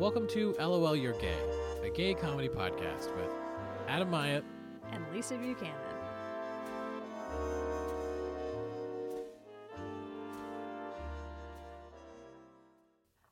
Welcome to LOL You're Gay, a gay comedy podcast with Adam Myatt. and Lisa Buchanan.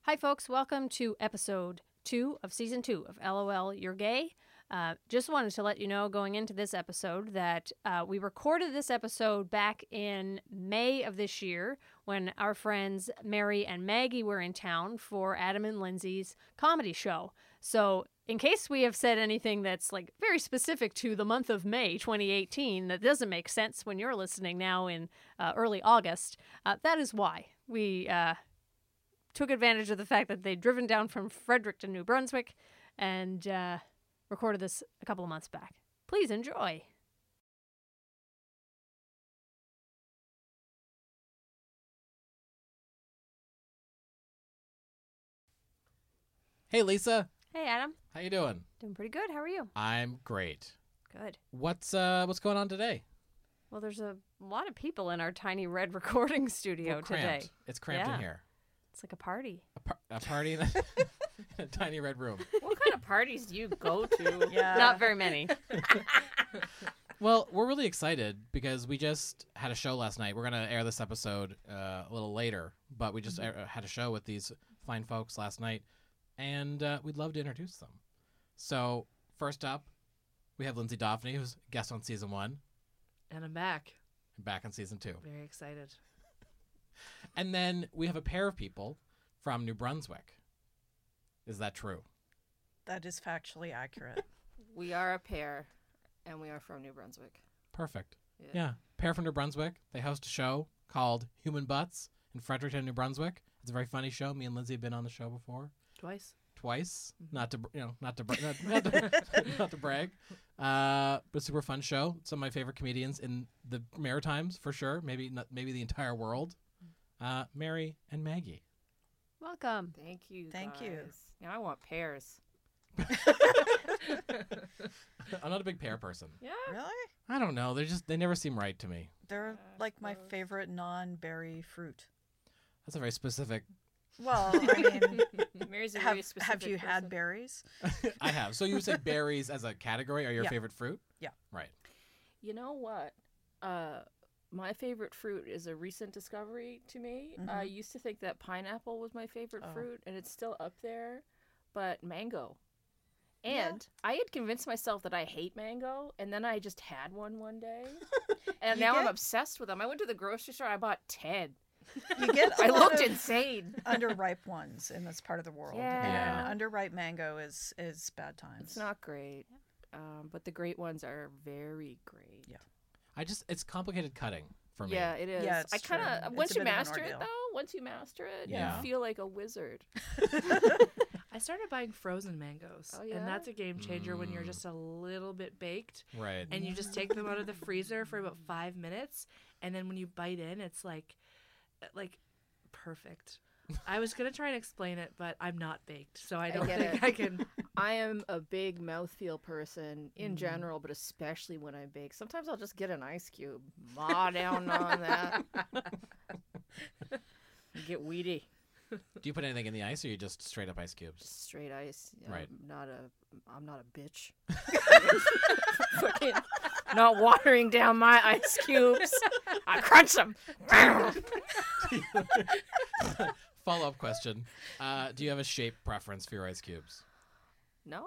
Hi, folks. Welcome to episode two of season two of LOL You're Gay. Uh, just wanted to let you know going into this episode that uh, we recorded this episode back in May of this year when our friends Mary and Maggie were in town for Adam and Lindsay's comedy show. So, in case we have said anything that's like very specific to the month of May 2018 that doesn't make sense when you're listening now in uh, early August, uh, that is why we uh, took advantage of the fact that they'd driven down from Fredericton, New Brunswick, and recorded this a couple of months back. Please enjoy. Hey Lisa, Hey, Adam. how you doing? Doing pretty good. How are you? I'm great. Good. What's uh what's going on today? Well, there's a lot of people in our tiny red recording studio today. It's cramped Yeah. in here. It's like a party. A, par- a party in a, in a tiny red room. kind of parties do you go to? Yeah. Not very many. Well, we're really excited because we just had a show last night. We're gonna air this episode uh, a little later, but we just Mm-hmm. uh, had a show with these fine folks last night, and uh, we'd love to introduce them. So first up, we have Lindsay Daphne, who's a guest on season one, And I'm back. and back on season two, Very excited. and then we have a pair of people from New Brunswick. Is that true? That is factually accurate. We are a pair, and we are from New Brunswick. Perfect. Yeah. Yeah, pair from New Brunswick. They host a show called Human Butts in Fredericton, New Brunswick. It's a very funny show. Me and Lindsay have been on the show before. Twice. twice. Mm-hmm. Not to br- you know, not to bra- not, not to, not to brag, uh, but super fun show. Some of my favorite comedians in the Maritimes for sure. Maybe not, maybe the entire world. Uh, Mary and Maggie. Welcome. Thank you. Thank you. Now I want pairs. I'm not a big pear person. Yeah. really? I don't know. They just they never seem right to me. They're like my favorite non-berry fruit. That's a very specific. Well, I mean, Mary's a have very specific have you had person. berries? I have. So you said berries as a category are your Yeah. favorite fruit? Yeah. Right. You know what? Uh, my favorite fruit is a recent discovery to me. I Mhm. used to think that pineapple was my favorite Oh. fruit, and it's still up there, but mango. Yeah. And I had convinced myself that I hate mango, and then I just had one one day, and You now I'm obsessed with them. I went to the grocery store. I bought ten. You get a I lot looked insane. underripe ones in this part of the world. Yeah. And underripe mango is is bad times. It's not great, um, but the great ones are very great. Yeah. I just it's complicated cutting for me. Yeah, it is. Yeah, it's I kind true. of once you bit of an master it though, once you master it, Yeah. you feel like a wizard. I started buying frozen mangoes. Oh, yeah? And that's a game changer when you're Mm. just a little bit baked Right. and you just take them out of the freezer for about five minutes. And then when you bite in, it's like, like perfect. I was going to try and explain it, but I'm not baked. So I I don't get think it. I can. I am a big mouthfeel person in Mhm. general, but especially when I bake. Sometimes I'll just get an ice cube, maw down on that, get weedy. Do you put anything in the ice or you just straight up ice cubes? Straight ice. Right. I'm not a. I'm not a bitch. Fucking not watering down my ice cubes. I crunch them. Follow up question: uh, Do you have a shape preference for your ice cubes? No.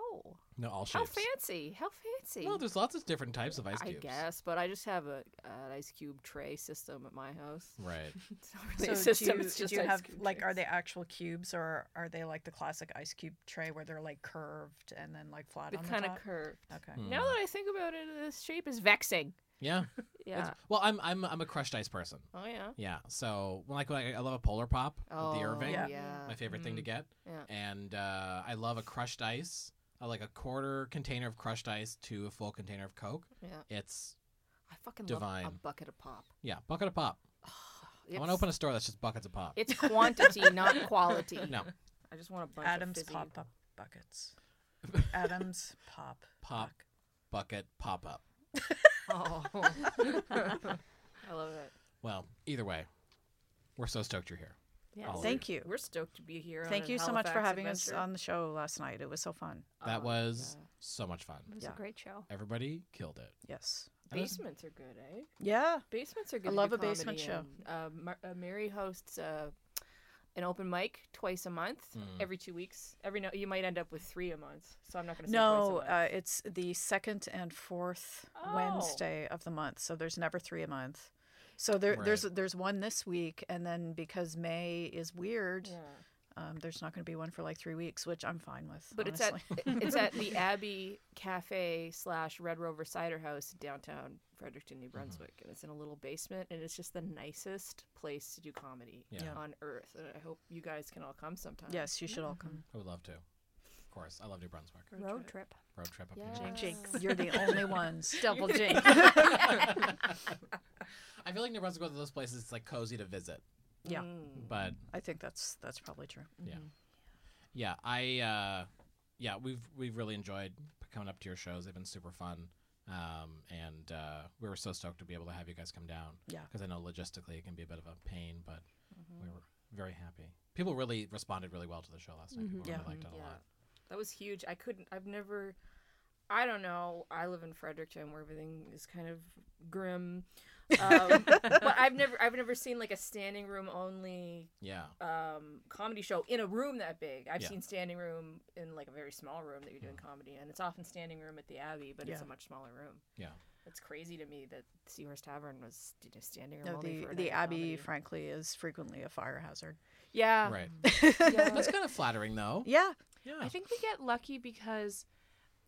No, all How fancy? How fancy? Well, there's lots of different types of ice I cubes. guess, but I just have a an ice cube tray system at my house. Right. It's not really So a system. do you, it's just do you ice have cube like are they actual cubes or are they like the classic ice cube tray where they're like curved and then like flat They're on the kind of curved. Okay. Hmm. Now that I think about it, this shape is vexing. Yeah. Yeah. It's- well, I'm I'm I'm a crushed ice person. Oh yeah. Yeah. So when like when I, I love a polar pop Oh with the Irving, yeah. Yeah. my favorite thing to Mm. get, Yeah. and uh, I love a crushed ice. I like a quarter container of crushed ice to a full container of Coke. Yeah. It's I fucking love a Divine. bucket of pop. yeah, bucket of pop. It's, I want to open a store that's just buckets of pop. It's quantity, not quality. No, I just want a bunch Adam's of fizzy. pop up buckets. Adam's pop. Pop. buck- bucket pop up. Oh. I love it. Well, either way, we're so stoked you're here. Yes. All Thank you. We're stoked to be here. Thank you so much for Halifax having us on the show last night. It was so fun. That Oh, was yeah. so much fun. It was Yeah. a great show. Everybody killed it. Yes. Basements are good, eh? Yeah. Basements are good. I love a basement show. in. Uh, Mar- uh, Mary hosts uh, an open mic twice a month, Mm. every two weeks. Every no, you might end up with three a month. So I'm not going to No, twice a uh, it's the second and fourth Oh. Wednesday of the month, so there's never three a month. So there, there's there's one this week, and then because May is weird, yeah. Um, there's not going to be one for like three weeks, which I'm fine with. But honestly. it's at it's at the Abbey Cafe slash Red Rover Cider House downtown Fredericton, New Brunswick, and it's in a little basement, and it's just the nicest place to do comedy Yeah. Yeah. on earth. And I hope you guys can all come sometime. yes, you should all come. I would love to. Of course, I love New Brunswick. Road trip. Road trip up Yeah. here. Jinx. You're the only ones. Double jinx. I feel like New Brunswick is one of those places it's like cozy to visit, Yeah, Mm. but I think that's that's probably true. yeah, yeah. I uh, yeah, we've we've really enjoyed coming up to your shows. They've been super fun, um, and uh, we were so stoked to be able to have you guys come down. Yeah. because I know logistically it can be a bit of a pain, but we were very happy. People really responded really well to the show last night. People Yeah. really liked it a Yeah. lot. That was huge. I couldn't. I've never. I don't know. I live in Fredericton, where everything is kind of grim. Um, but I've never. I've never seen like a standing room only Yeah, um, comedy show in a room that big. I've Yeah. seen standing room in like a very small room that you're doing comedy in. It's often standing room at the Abbey, but it's a much smaller room. yeah. It's crazy to me that Seahorse Tavern was standing room No, only the for the Abbey, comedy. frankly, is frequently a fire hazard. Yeah, Right. yeah. That's kind of flattering, though. Yeah, Yeah. I think we get lucky because,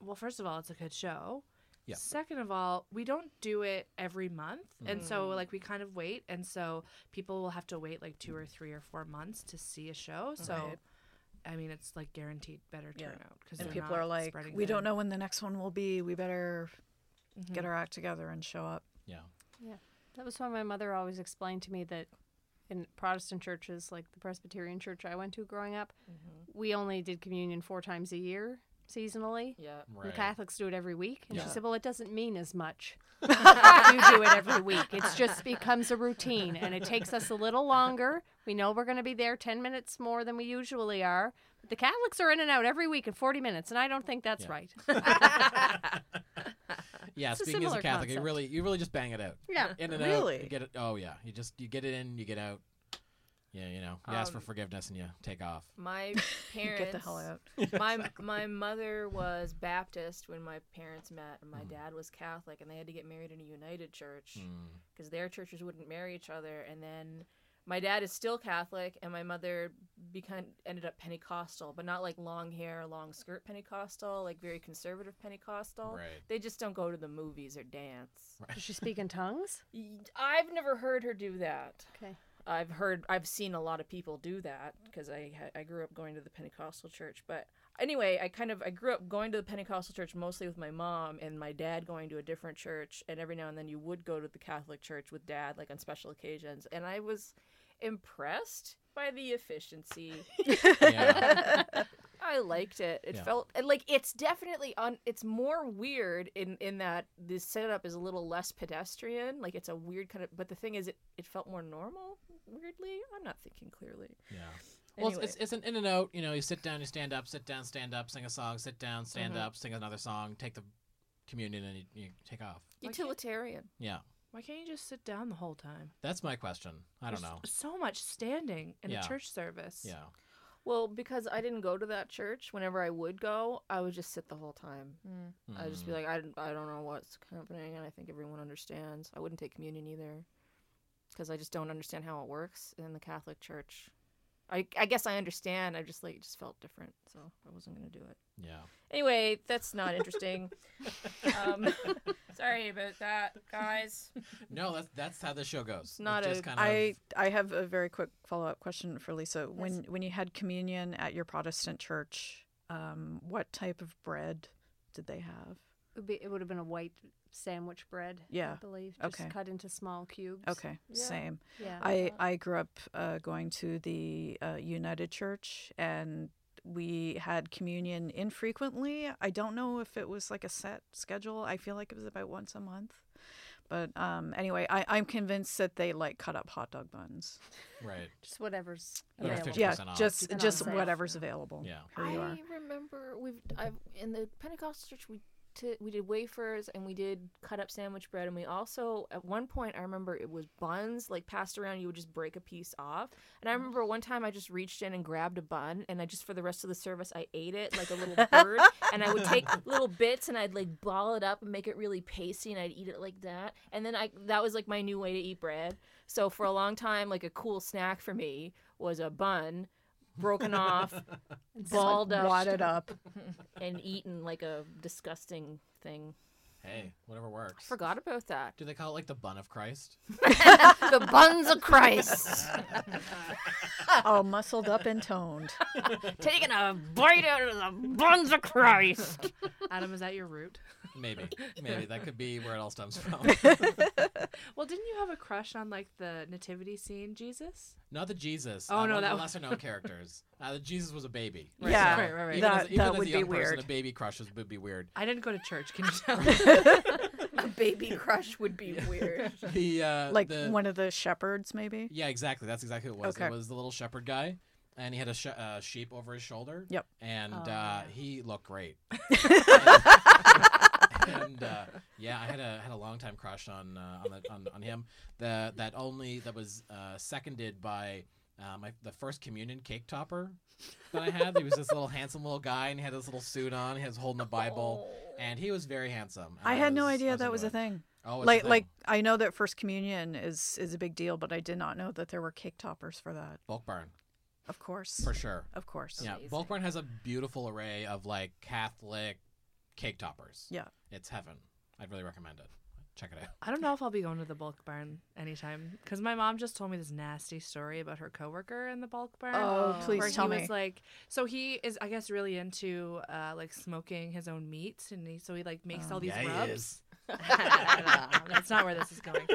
well, first of all, it's a good show. Yeah. Second of all, we don't do it every month. And so, Mm. like, we kind of wait. And so, people will have to wait like two or three or four months to see a show. So, Right. I mean, it's like guaranteed better turnout. Because and people are like, we don't know when the next one will be. We better Mm-hmm. get our act together and show up. yeah. Yeah. That was why my mother always explained to me that in Protestant churches, like the Presbyterian church I went to growing up, we only did communion four times a year, seasonally. Yeah. Right. The Catholics do it every week. And Yeah. she said, Well, it doesn't mean as much. you do it every week. It just becomes a routine and it takes us a little longer. We know we're going to be there 10 minutes more than we usually are. But the Catholics are in and out every week in 40 minutes, and I don't think that's Yeah. right. Yeah, It's a speaking as a similar Catholic, you really you really just bang it out. yeah. In and out. Really? You get it. Oh yeah. You just you get it in, you get out. Yeah, you know, you ask for Um, forgiveness and you take off. My parents. Get the hell out. my my mother was Baptist when my parents met, and my dad was Catholic, and they had to get married in a United Church Mm. because their churches wouldn't marry each other. And then my dad is still Catholic, and my mother became ended up Pentecostal, but not like long hair, long skirt Pentecostal, like very conservative Pentecostal. Right. They just don't go to the movies or dance. Does she speak in tongues? Y- I've never heard her do that. Okay. I've heard, I've seen a lot of people do that because I I grew up going to the Pentecostal church. But anyway, I kind of I grew up going to the Pentecostal church mostly with my mom and my dad going to a different church. And every now and then you would go to the Catholic church with dad, like on special occasions. And I was impressed by the efficiency. Yeah. I liked it. It Yeah. felt and like it's definitely on. It's more weird in in that the setup is a little less pedestrian. Like it's a weird kind of. But the thing is, it it felt more normal. Weirdly, I'm not thinking clearly. Yeah. Well, Anyway. it's, it's, it's an in and out. You know, you sit down, you stand up, sit down, stand up, sing a song, sit down, stand Mhm. up, sing another song, take the communion, and you, you take off. Utilitarian. Yeah. Why can't you just sit down the whole time? That's my question. I don't know. So much standing in Yeah. a church service. Yeah. Well, because I didn't go to that church, whenever I would go, I would just sit the whole time. I'd just be Mm. like, I, I don't know what's happening, and I think everyone understands. I wouldn't take communion either, because I just don't understand how it works in the Catholic Church. I, I guess I understand. I just like just felt different, so I wasn't gonna do it. Yeah. Anyway, that's not interesting. um, sorry about that, guys. No, that's that's how the show goes. It's not just a- kind of I I have a very quick follow up question for Lisa. When when you had communion at your Protestant church, um, what type of bread did they have? It would, be, it would have been a white sandwich bread, Yeah. I believe. Just Okay. cut into small cubes. Okay, Yeah. same. Yeah. I I grew up uh, going to the uh, United Church, and we had communion infrequently. I don't know if it was like a set schedule. I feel like it was about once a month, But um, anyway, I, I'm convinced that they like cut up hot dog buns. Right. Just whatever's Yeah, available. 50% Yeah, just Keep it on just sale. whatever's available. Yeah. Here you are. I remember we've I've in the Pentecostal church we t- we did wafers and we did cut up sandwich bread. And we also at one point I remember it was buns like passed around you would just break a piece off. And I remember one time I just reached in and grabbed a bun and I just for the rest of the service I ate it like a little bird. And I would take little bits and I'd like ball it up and make it really pasty and I'd eat it like that. And then I that was like my new way to eat bread. So for a long time like a cool snack for me was a bun broken off balled up Wadded up. and eaten like a disgusting thing. Hey, whatever works. Forgot about that. Do they call it like the bun of Christ? the buns of Christ. All muscled up and toned. Taking a bite out of the buns of Christ. Adam, is that your root? Maybe. Maybe. That could be where it all stems from. Well, didn't you have a crush on like the nativity scene, Jesus? Not the Jesus. Oh, uh, no, one that of the lesser known characters. Uh, the Jesus was a baby. Right, Yeah, right, right, right. Even That- as, even that as would a be person, weird. a baby crush would be weird. I didn't go to church. Can you tell? a baby crush would be weird. The uh, Like the, one of the shepherds, maybe. Yeah, exactly. That's exactly what it was. Okay. It was the little shepherd guy, and he had a sh- uh, sheep over his shoulder. Yep. And Oh, uh, yeah. he looked great. and uh, yeah, I had a had a long time crush on uh, on, the, on on him. The that only that was uh, seconded by. Uh, my the first communion cake topper that I had, he was this little handsome little guy, and he had this little suit on. He was holding a Bible, and he was very handsome. and I had no idea was that was a thing. Oh, it's a like thing. like I know that first communion is is a big deal, but I did not know that there were cake toppers for that. bulk barn Of course. for sure. Of course. Yeah, Amazing. Bulk Barn has a beautiful array of like Catholic cake toppers. Yeah. It's heaven. I'd really recommend it. Check it out. I don't know if I'll be going to the bulk barn anytime because my mom just told me this nasty story about her coworker in the bulk barn. Oh, please where tell he me. was like, so he is, I guess, really into uh, like smoking his own meat, and he, so he like makes all these Yeah, he rubs. is. That's not where this is going.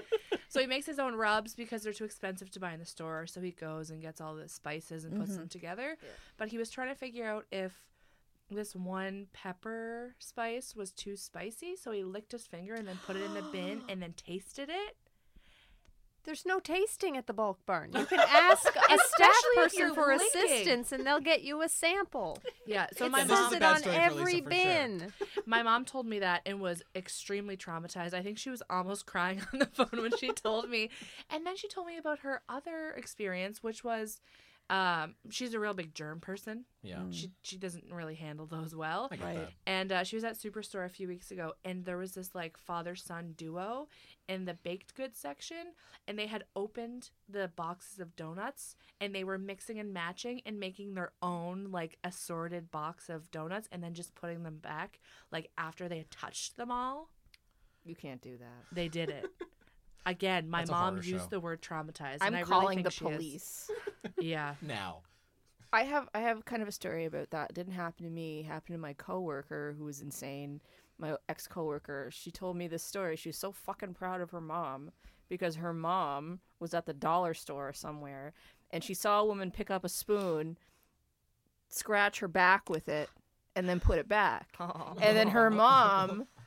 So he makes his own rubs because they're too expensive to buy in the store. So he goes and gets all the spices and puts them together. But he was trying to figure out if this one pepper spice was too spicy. So he licked his finger and then put it in the bin and then tasted it. There's no tasting at the bulk barn. You can ask a staff person for licking. assistance, and they'll get you a sample. Yeah. So it my mom is it on story Lisa, every for sure. bin. My mom told me that and was extremely traumatized. I think she was almost crying on the phone when she told me. And then she told me about her other experience, which was um, she's a real big germ person. Yeah. She she doesn't really handle those well. I get Right. that. And uh, she was at Superstore a few weeks ago, and there was this like father son duo in the baked goods section, and they had opened the boxes of donuts, and they were mixing and matching and making their own like assorted box of donuts, and then just putting them back like after they had touched them all. You can't do that. They did it. Again, my That's a mom horror used show. the word traumatized. I'm and I calling really the think she is. police. Yeah. Now. I have I have kind of a story about that. It didn't happen to me. It happened to my coworker who was insane. My ex coworker. She told me this story. She was so fucking proud of her mom because her mom was at the dollar store somewhere and she saw a woman pick up a spoon, scratch her back with it, and then put it back. And then her mom p-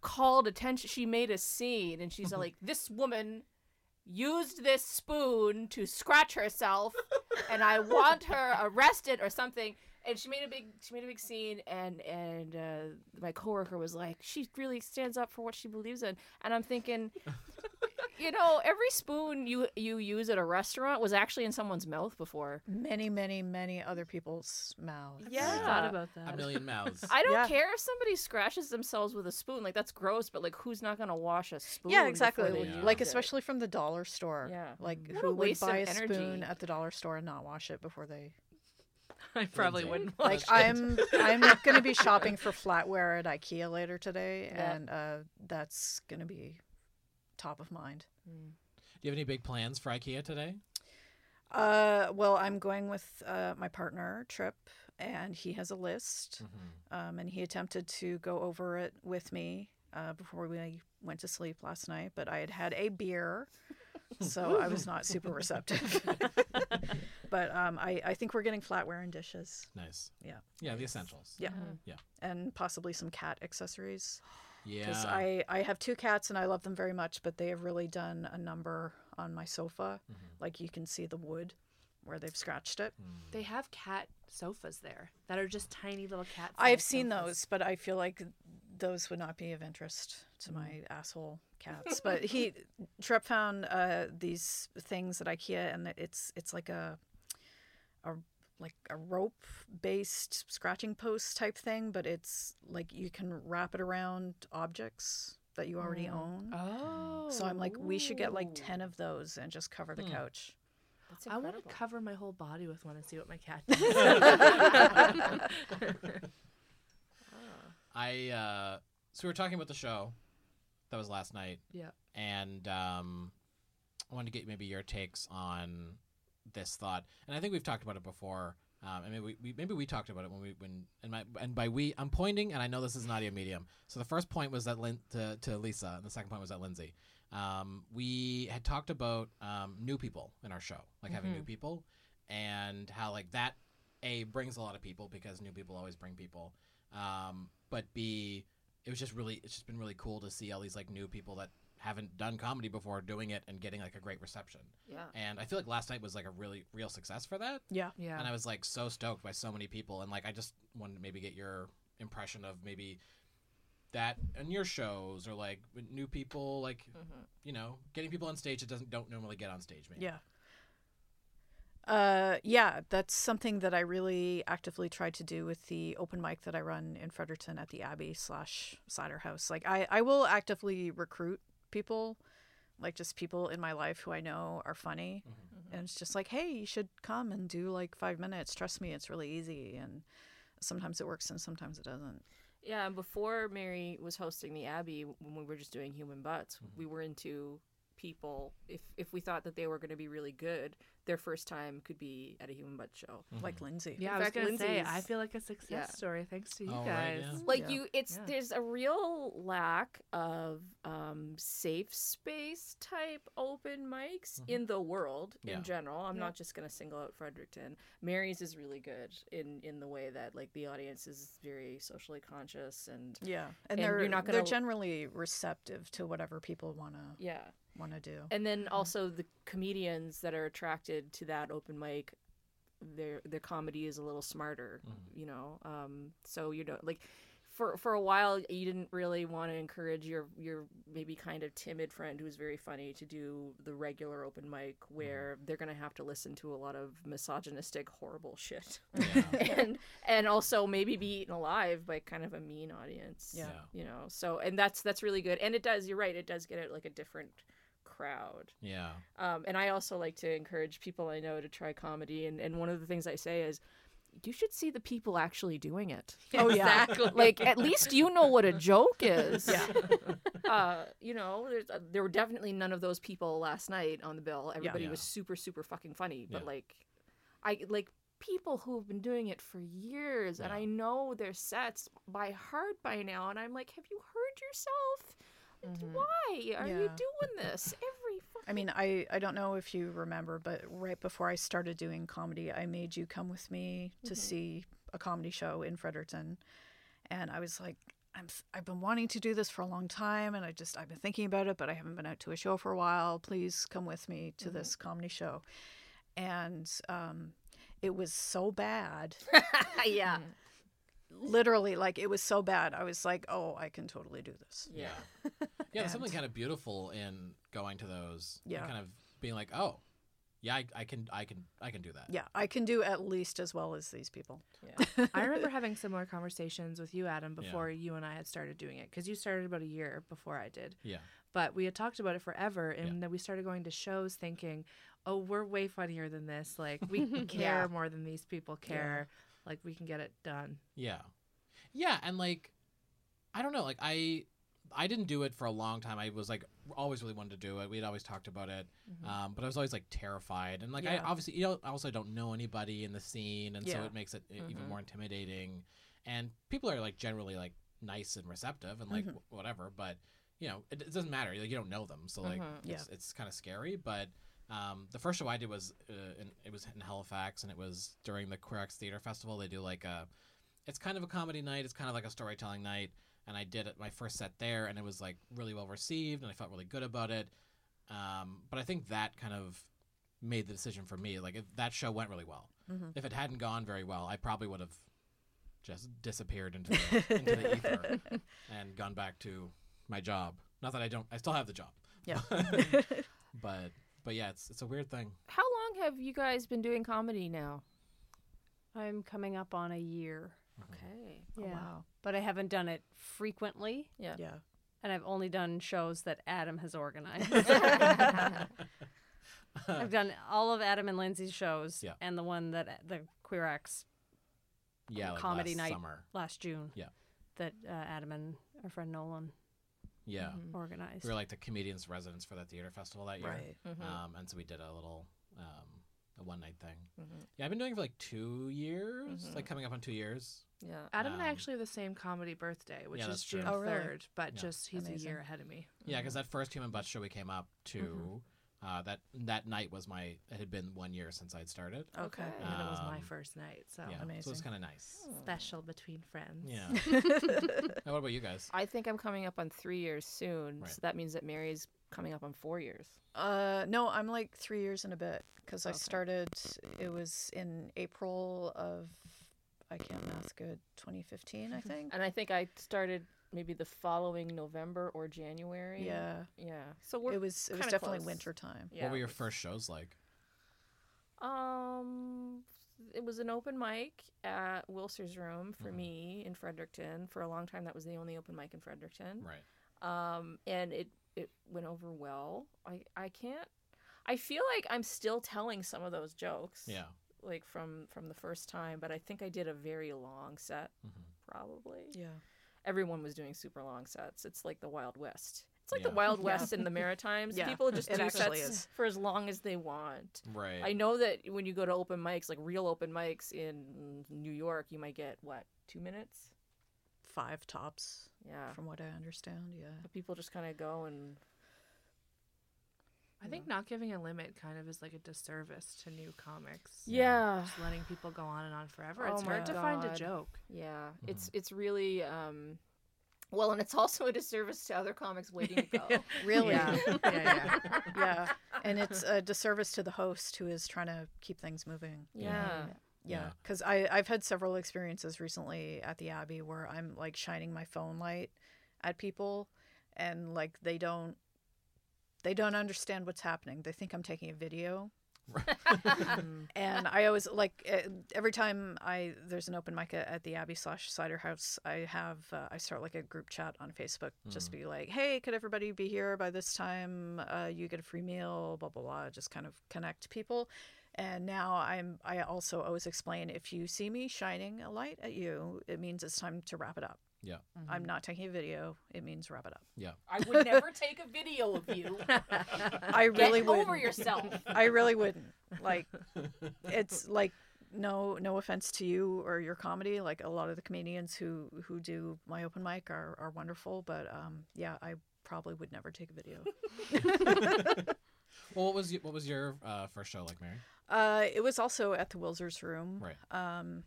called attention. She made a scene, and she's like, "This woman used this spoon to scratch herself, and I want her arrested or something." And she made a big, she made a big scene, and and uh, my coworker was like, "She really stands up for what she believes in," and I'm thinking. You know, every spoon you you use at a restaurant was actually in someone's mouth before. Many, many, many other people's mouths. Yeah, I never thought about that. A million mouths. I don't Yeah. care if somebody scratches themselves with a spoon. Like that's gross, but like who's not gonna wash a spoon? Yeah, exactly. they Yeah. Like especially from the dollar store. Yeah. Like What who would waste buy a spoon at the dollar store and not wash it before they I probably wouldn't. like That's I'm I'm going to be shopping for flatware at IKEA later today Yeah. and uh that's going to be top of mind. Do you have any big plans for IKEA today? Uh well, I'm going with uh my partner Trip and he has a list. Um and he attempted to go over it with me uh before we went to sleep last night, but I had had a beer. So I was not super receptive. but um, I, I think we're getting flatware and dishes Nice. Yeah. Yeah, the essentials. Yeah. Mm-hmm. Yeah. and possibly some cat accessories. Yeah. because I I have two cats and I love them very much, but they have really done a number on my sofa. Mm-hmm. Like you can see the wood where they've scratched it. They have cat sofas there that are just tiny little cat. I've seen sofas. those, but I feel like those would not be of interest to my asshole cats. But he Trep found uh, these things at IKEA, and it's it's like a a like a rope based scratching post type thing, but it's like you can wrap it around objects that you already own. Oh. So I'm like, we should get like ten of those and just cover the Hmm. couch. I want to cover my whole body with one and see what my cat does. I uh so we were talking about the show that was last night. Yeah. And um I wanted to get maybe your takes on this thought. And I think we've talked about it before. Um, and maybe we, we maybe we talked about it when we when and my and by we I'm pointing and I know this is an audio medium. So the first point was that Lin, to to Lisa and the second point was at Lindsay. Um, we had talked about um, new people in our show, like having new people, and how like that a brings a lot of people because new people always bring people. Um, but b it was just really it's just been really cool to see all these like new people that haven't done comedy before doing it and getting like a great reception. Yeah. And I feel like last night was like a really real success for that. Yeah. yeah. And I was like so stoked by so many people and like I just wanted to maybe get your impression of maybe that in your shows or like new people like Mhm. you know getting people on stage that doesn't don't normally get on stage maybe. Yeah. Uh, yeah, that's something that I really actively try to do with the open mic that I run in Fredericton at the Abbey slash Cider House. Like, I, I will actively recruit people, like just people in my life who I know are funny. Mm-hmm. Mm-hmm. And it's just like, hey, you should come and do like five minutes. Trust me, it's really easy. And sometimes it works and sometimes it doesn't. Yeah, and before Mary was hosting the Abbey, when we were just doing human butts, mm-hmm. we were into people. If if we thought that they were going to be really good, their first time could be at a human butt show. Like Lindsay. yeah, in I was gonna say I feel like a success Yeah. story thanks to you Oh, right, guys. yeah. Like Yeah. you, it's Yeah. there's a real lack of um, safe space type open mics in the world Yeah. in general. I'm Yeah. not just going to single out Fredericton. Mary's is really good in in the way that like the audience is very socially conscious and Yeah. And And, they're, you're not they're generally receptive to whatever people want to yeah. Want to do. And then mm-hmm. also the comedians that are attracted to that open mic, their their comedy is a little smarter, mm-hmm. you know. Um, so you know, like for for a while, you didn't really want to encourage your your maybe kind of timid friend who's very funny to do the regular open mic mm-hmm. where they're gonna have to listen to a lot of misogynistic, horrible shit, Yeah. and and also maybe be eaten alive by kind of a mean audience. Yeah. you know. So and that's that's really good, and it does. You're right. It does get it like a different crowd. Yeah. Um, and I also like to encourage people I know to try comedy. And, and one of the things I say is, you should see the people actually doing it. Oh, yeah. like, at least you know what a joke is. Yeah. Uh, you know, there's, uh, there were definitely none of those people last night on the bill. Everybody Yeah. was super, super fucking funny. But, Yeah. like, I like people who have been doing it for years, and I know their sets by heart by now. And I'm like, have you heard yourself? Mm-hmm. Why are you doing this every fucking I mean, I, I don't know if you remember, but right before I started doing comedy, I made you come with me to mm-hmm. see a comedy show in Fredericton. And I was like, I'm I've been wanting to do this for a long time, and I just, I've been thinking about it, but I haven't been out to a show for a while. Please come with me to mm-hmm. this comedy show. And um, it was so bad. yeah. Literally, like, it was so bad. I was like, oh, I can totally do this. Yeah. Yeah, there's something kind of beautiful in going to those. and Yeah. kind of being like, oh, yeah, I, I can, I can, I can do that. Yeah, I can do at least as well as these people. Yeah. I remember having similar conversations with you, Adam, Yeah. before you and I had started doing it because you started about a year before I did. Yeah. But we had talked about it forever, and then we started going to shows thinking, "Oh, we're way funnier than this. Like we care Yeah. more than these people care. Like we can get it done." Yeah. Yeah, and like I don't know, like I I didn't do it for a long time. I was like always really wanted to do it. We had always talked about it. Um, but I was always like terrified. And like I obviously you know I also don't know anybody in the scene and so it makes it e- even more intimidating. And people are like generally like nice and receptive and like Mhm. wh- whatever, but you know, it, it doesn't matter. Like you don't know them. So like Mhm. it's, it's kind of scary, but um, the first show I did was uh, in, it was in Halifax, and it was during the Queer Acts Theater Festival. They do like a, it's kind of a comedy night. It's kind of like a storytelling night. and I did it my first set there, and it was like really well received, and I felt really good about it. Um, but I think that kind of made the decision for me. Like if that show went really well. Mhm. If it hadn't gone very well, I probably would have just disappeared into the, into the ether and gone back to my job. Not that I don't, I still have the job. Yeah. but but yeah, it's it's a weird thing. How long have you guys been doing comedy now? I'm coming up on a year. Okay. Oh, Yeah. wow. But I haven't done it frequently, Yeah. Yeah. and I've only done shows that Adam has organized. I've done all of Adam and Lindsay's shows, Yeah. and the one that the Queer Acts yeah, like comedy last night. summer. last June. Yeah. That uh, Adam and our friend Nolan Yeah, Mm-hmm. organized. we were like the comedians residents for that theater festival that year. Right. Mm-hmm. Um, and so we did a little um, a one night thing. Yeah, I've been doing it for like two years, like coming up on two years. Yeah. Adam and I Um, actually have the same comedy birthday, which yeah, is that's true. June Oh, really? 3rd, but Yeah. just he's Amazing. a year ahead of me. Yeah, because that first Human Butt show we came up to, uh, that that night was my. It had been one year since I'd started. Okay. Okay. And it was my Um, first night, so yeah, so it was kind of nice. special between friends. Yeah. Now, what about you guys? I think I'm coming up on three years soon. Right. So that means that Mary's coming up on four years. Uh, no, I'm like three years in a bit because I started. It was in April of, I can't math good, 2015, I think. And I think I started maybe the following November or January. Yeah, Yeah. So we're it was. It was definitely close. winter time. Yeah. What were your first shows like? Um, it was an open mic at Wilser's Room for Mhm. me in Fredericton. For a long time, that was the only open mic in Fredericton. Right. Um, and it it went over well. I I can't. I feel like I'm still telling some of those jokes. Yeah. Like from from the first time, but I think I did a very long set. Mhm. Probably. Yeah. Everyone was doing super long sets. It's like the Wild West. It's like Yeah. the Wild Yeah. West in the Maritimes. Yeah, People just it do sets is. for as long as they want. Right. I know that when you go to open mics, like real open mics in New York, you might get what two minutes. Five tops, Yeah, from what I understand. Yeah. but people just kind of go and I think not giving a limit kind of is like a disservice to new comics. yeah, Just letting people go on and on forever. Oh it's my hard to find a joke. yeah. It's it's really um, well, and it's also a disservice to other comics waiting to go. Really. Yeah. yeah, yeah. yeah. And it's a disservice to the host who is trying to keep things moving. yeah. Yeah, Yeah. because I I've had several experiences recently at the Abbey where I'm like shining my phone light at people, and like they don't they don't understand what's happening. They think I'm taking a video, Mm. and I always like eh, every time I there's an open mic at, at the Abbey slash Cider House, I have uh, I start like a group chat on Facebook, just be like, hey, could everybody be here by this time? Uh, you get a free meal, blah blah blah. Just kind of connect people. And now I'm I also always explain if you see me shining a light at you, it means it's time to wrap it up. Yeah. I'm not taking a video. It means wrap it up. Yeah. I would never take a video of you. I really Get would. over yourself. I really wouldn't. Like it's like no no offense to you or your comedy. Like a lot of the comedians who who do my open mic are are wonderful, but um yeah, I probably would never take a video. Well, what was y- what was your uh, first show like, Mary? uh it was also at the Wilsers room. Right. Um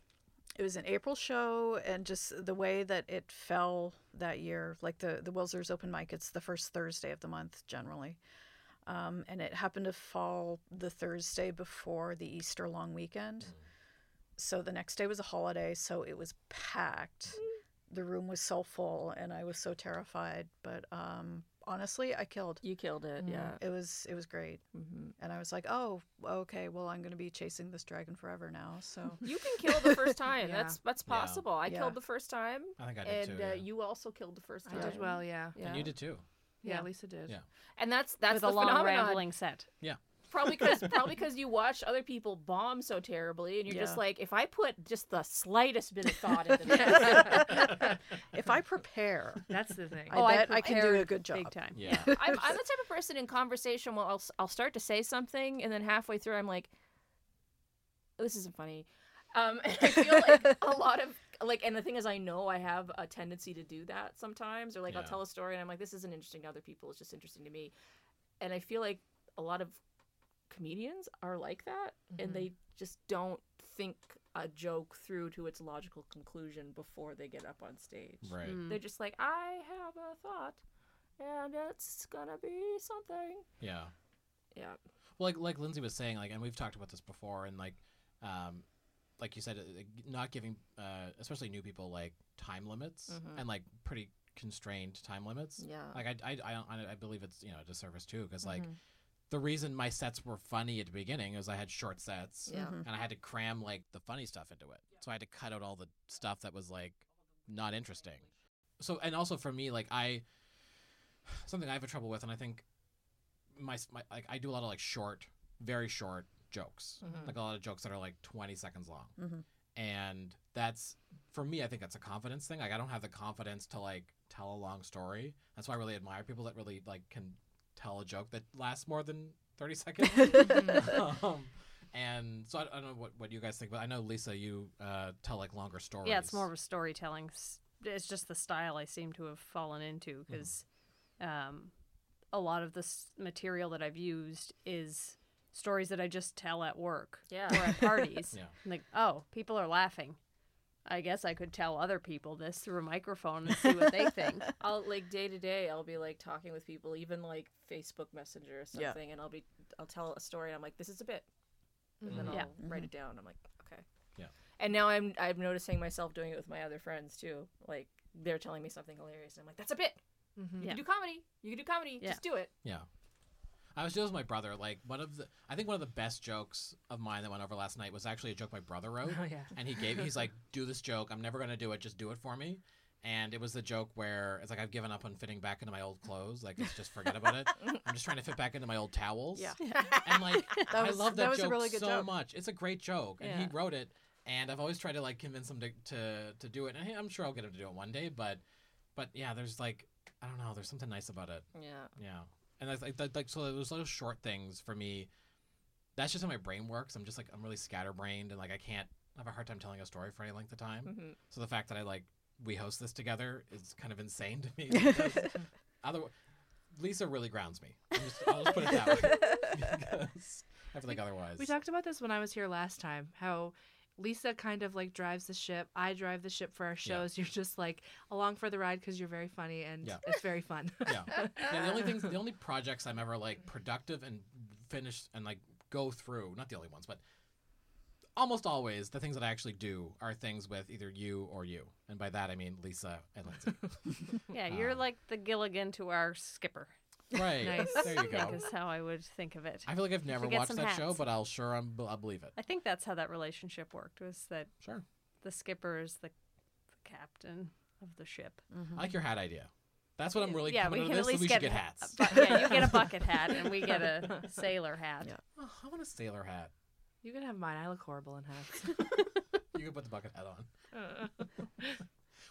it was an April show and just the way that it fell that year, like the the Wilsers open mic, it's the first Thursday of the month generally. Um, and it happened to fall the Thursday before the Easter long weekend. So the next day was a holiday, so it was packed. The room was so full and I was so terrified, but um honestly, I killed. You killed it. Yeah. It was it was great. hmm And I was like, "Oh, okay, well, I'm going to be chasing this dragon forever now." So You can kill the first time. Yeah. That's that's Yeah. possible. I Yeah. killed the first time, I think I did and too. uh, yeah. you also killed the first I time. did well, yeah. Yeah. And you did too. Yeah, Yeah. Lisa did. Yeah. And that's that's with the a long phenomenon. rambling set. Probably because probably because you watch other people bomb so terribly, and you're just like, if I put just the slightest bit of thought into this, if I prepare, That's the thing. I Oh, I bet I, can do a good job. Big time. Yeah. I'm, I'm the type of person in conversation where I'll, s- I'll start to say something and then halfway through I'm like, this isn't funny. Um, and I feel like a lot of like, and the thing is, I know I have a tendency to do that sometimes, or like I'll tell a story and I'm like, this isn't interesting to other people; it's just interesting to me. And I feel like a lot of comedians are like that, and they just don't think a joke through to its logical conclusion before they get up on stage. Right. Mm. They're just like, I have a thought, and it's gonna be something. Yeah. Yeah. Well, like like Lindsay was saying, like, and we've talked about this before, and like, um, like you said, uh, not giving, uh, especially new people, like time limits Mhm. and like pretty constrained time limits. Yeah. Like I, I, I, I- I believe it's you know a disservice too, because like Mhm. The reason my sets were funny at the beginning is I had short sets, Yeah. Mhm. and I had to cram like the funny stuff into it. So I had to cut out all the stuff that was like not interesting. So and also for me, like I something I have a trouble with, and I think my, my like I do a lot of like short, very short jokes, Mhm. like a lot of jokes that are like twenty seconds long, Mhm. and that's for me. I think that's a confidence thing. Like I don't have the confidence to like tell a long story. That's why I really admire people that really like can tell a joke that lasts more than thirty seconds. um, and so I, I don't know what, what you guys think, but I know Lisa, you uh, tell like longer stories. Yeah, it's more of a storytelling. It's just the style I seem to have fallen into because um, a lot of this material that I've used is stories that I just tell at work Yeah. or at parties. Yeah. Like, oh, people are laughing. I guess I could tell other people this through a microphone and see what they think. I'll like day to day. I'll be like talking with people, even like Facebook Messenger or Yeah. something, and I'll be I'll tell a story. and I'm like, this is a bit, and then Mhm. I'll Yeah. write it down. I'm like, okay. Yeah. And now I'm I'm noticing myself doing it with my other friends too. Like they're telling me something hilarious, and I'm like, that's a bit. Mm-hmm. You Yeah. can do comedy. You can do comedy. Yeah. Just do it. Yeah. I was just with my brother. Like one of the, I think one of the best jokes of mine that went over last night was actually a joke my brother wrote, Oh yeah. and he gave. Me he's like, "Do this joke. I'm never gonna do it. Just do it for me." And it was the joke where it's like I've given up on fitting back into my old clothes. Like it's just forget about it. I'm just trying to fit back into my old towels. Yeah. And like That I love that that, was a joke really good so joke. much. It's a great joke, and he wrote it. And I've always tried to like convince him to to, to do it. And hey, I'm sure I'll get him to do it one day. But but yeah, there's like I don't know. There's something nice about it. Yeah. Yeah, and like, that, like so those little short things for me. That's just how my brain works. I'm just like I'm really scatterbrained and like I can't I have a hard time telling a story for any length of time. hmm So the fact that I like we host this together is kind of insane to me. Because other, Lisa really grounds me. I'm just, I'll just put it that way. because I feel like otherwise. We talked about this when I was here last time. How Lisa kind of like drives the ship. I drive the ship for our Yeah. shows. You're just like along for the ride because you're very funny and Yeah. it's very fun. yeah. yeah. The only things, the only projects I'm ever like productive and finished and like go through, not the only ones, but almost always the things that I actually do are things with either you or you, and by that I mean Lisa and Lindsay. Yeah, you're Um, like the Gilligan to our skipper. Right. Nice. There you I think go. is how I would think of it. I feel like I've never get watched some that show, but I'll sure I'm, I'll believe it. I think that's how that relationship worked. Was that Sure. the skipper is the, the captain of the ship. Mm-hmm. I like your hat idea. That's what I'm really yeah, coming we to can this. at least we get should get a- hats. a bu- yeah, you get a bucket hat, and we get a sailor hat. Yeah. Oh, I want a sailor hat. You can have mine. I look horrible in hats. You can put the bucket hat on.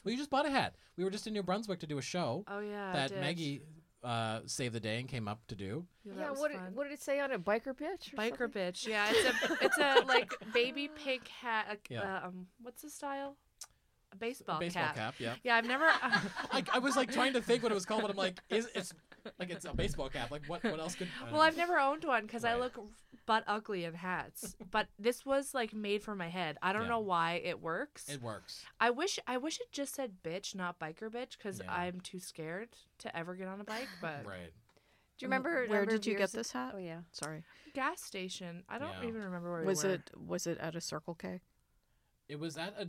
Well, you just bought a hat. We were just in New Brunswick to do a show oh yeah. I that did. Maggie uh, saved the day and came up to do. Yeah, Yeah. What did, what did it say on it? Biker bitch. or Biker something? bitch. Yeah, it's a it's a like baby pink hat. uh, Yeah. Uh, um, what's the style? A baseball, baseball cap. cap. Yeah. Yeah, I've never. like I was like trying to think what it was called, but I'm like, is it's like it's a baseball cap? Like what? What else could? Well, know. I've never owned one because I look butt ugly in hats. But this was like made for my head. I don't Yeah. know why it works. It works. I wish I wish it just said bitch, not biker bitch, because Yeah. I'm too scared to ever get on a bike. But Right. Do you remember? Where number did you get this hat? Oh yeah. Sorry. gas station, I don't Yeah. even remember where Was we were. it was it at a Circle K? It was at a.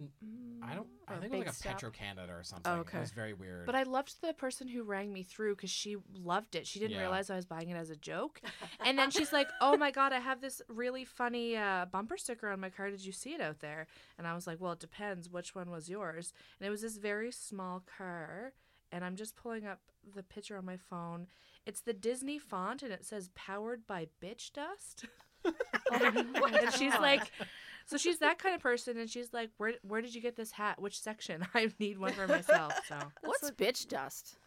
I don't. I think it was like Big a Stop. Petro Canada or something. okay. It was very weird. But I loved the person who rang me through because she loved it. She didn't Yeah. realize I was buying it as a joke. And then she's like, "Oh my god, I have this really funny uh, bumper sticker on my car. Did you see it out there?" And I was like, "Well, it depends. Which one was yours?" And it was this very small car. And I'm just pulling up the picture on my phone. It's the Disney font, and it says "Powered by Bitch Dust." and she's like, so she's that kind of person, and she's like, "Where where did you get this hat? Which section? I need one for myself." So What's bitch dust?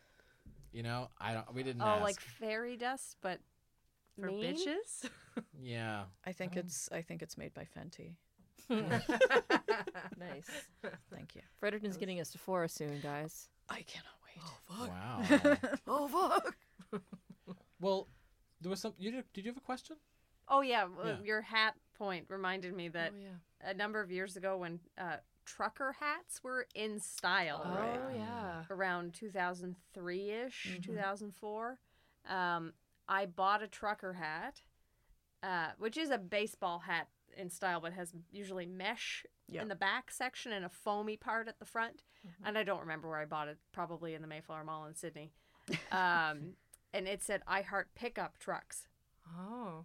you know, I don't. We didn't. Oh, ask. like fairy dust, but for mean? bitches. Yeah. I think Oh. it's I think it's made by Fenty. Nice. Thank you. Fredericton's getting a Sephora soon, guys. I cannot wait. Oh fuck! Wow. oh fuck. well, there was some. You did. Did you have a question? Oh yeah, well, Yeah. your hat point reminded me that oh yeah. a number of years ago when uh, trucker hats were in style Oh right. yeah. around 2003 ish, Mhm. 2004. Um, I bought a trucker hat, uh, which is a baseball hat in style, but has usually mesh Yeah. in the back section and a foamy part at the front. And I don't remember where I bought it, probably in the Mayflower Mall in Sydney. Um, and it said, I heart pickup trucks. Oh.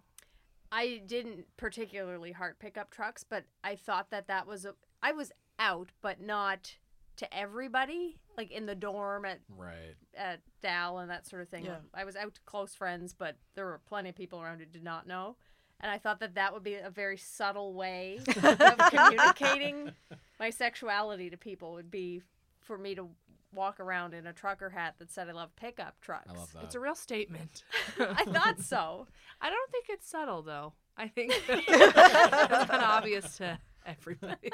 I didn't particularly heart pickup trucks, but I thought that that was a. I was out, but not to everybody, like in the dorm at Right. at Dal and that sort of thing. Yeah. I was out to close friends, but there were plenty of people around who did not know, and I thought that that would be a very subtle way of communicating my sexuality to people. Would be for me to walk around in a trucker hat that said I love pickup trucks. I love that. It's a real statement. I thought so. I don't think it's subtle though. I think it's kind of obvious to everybody.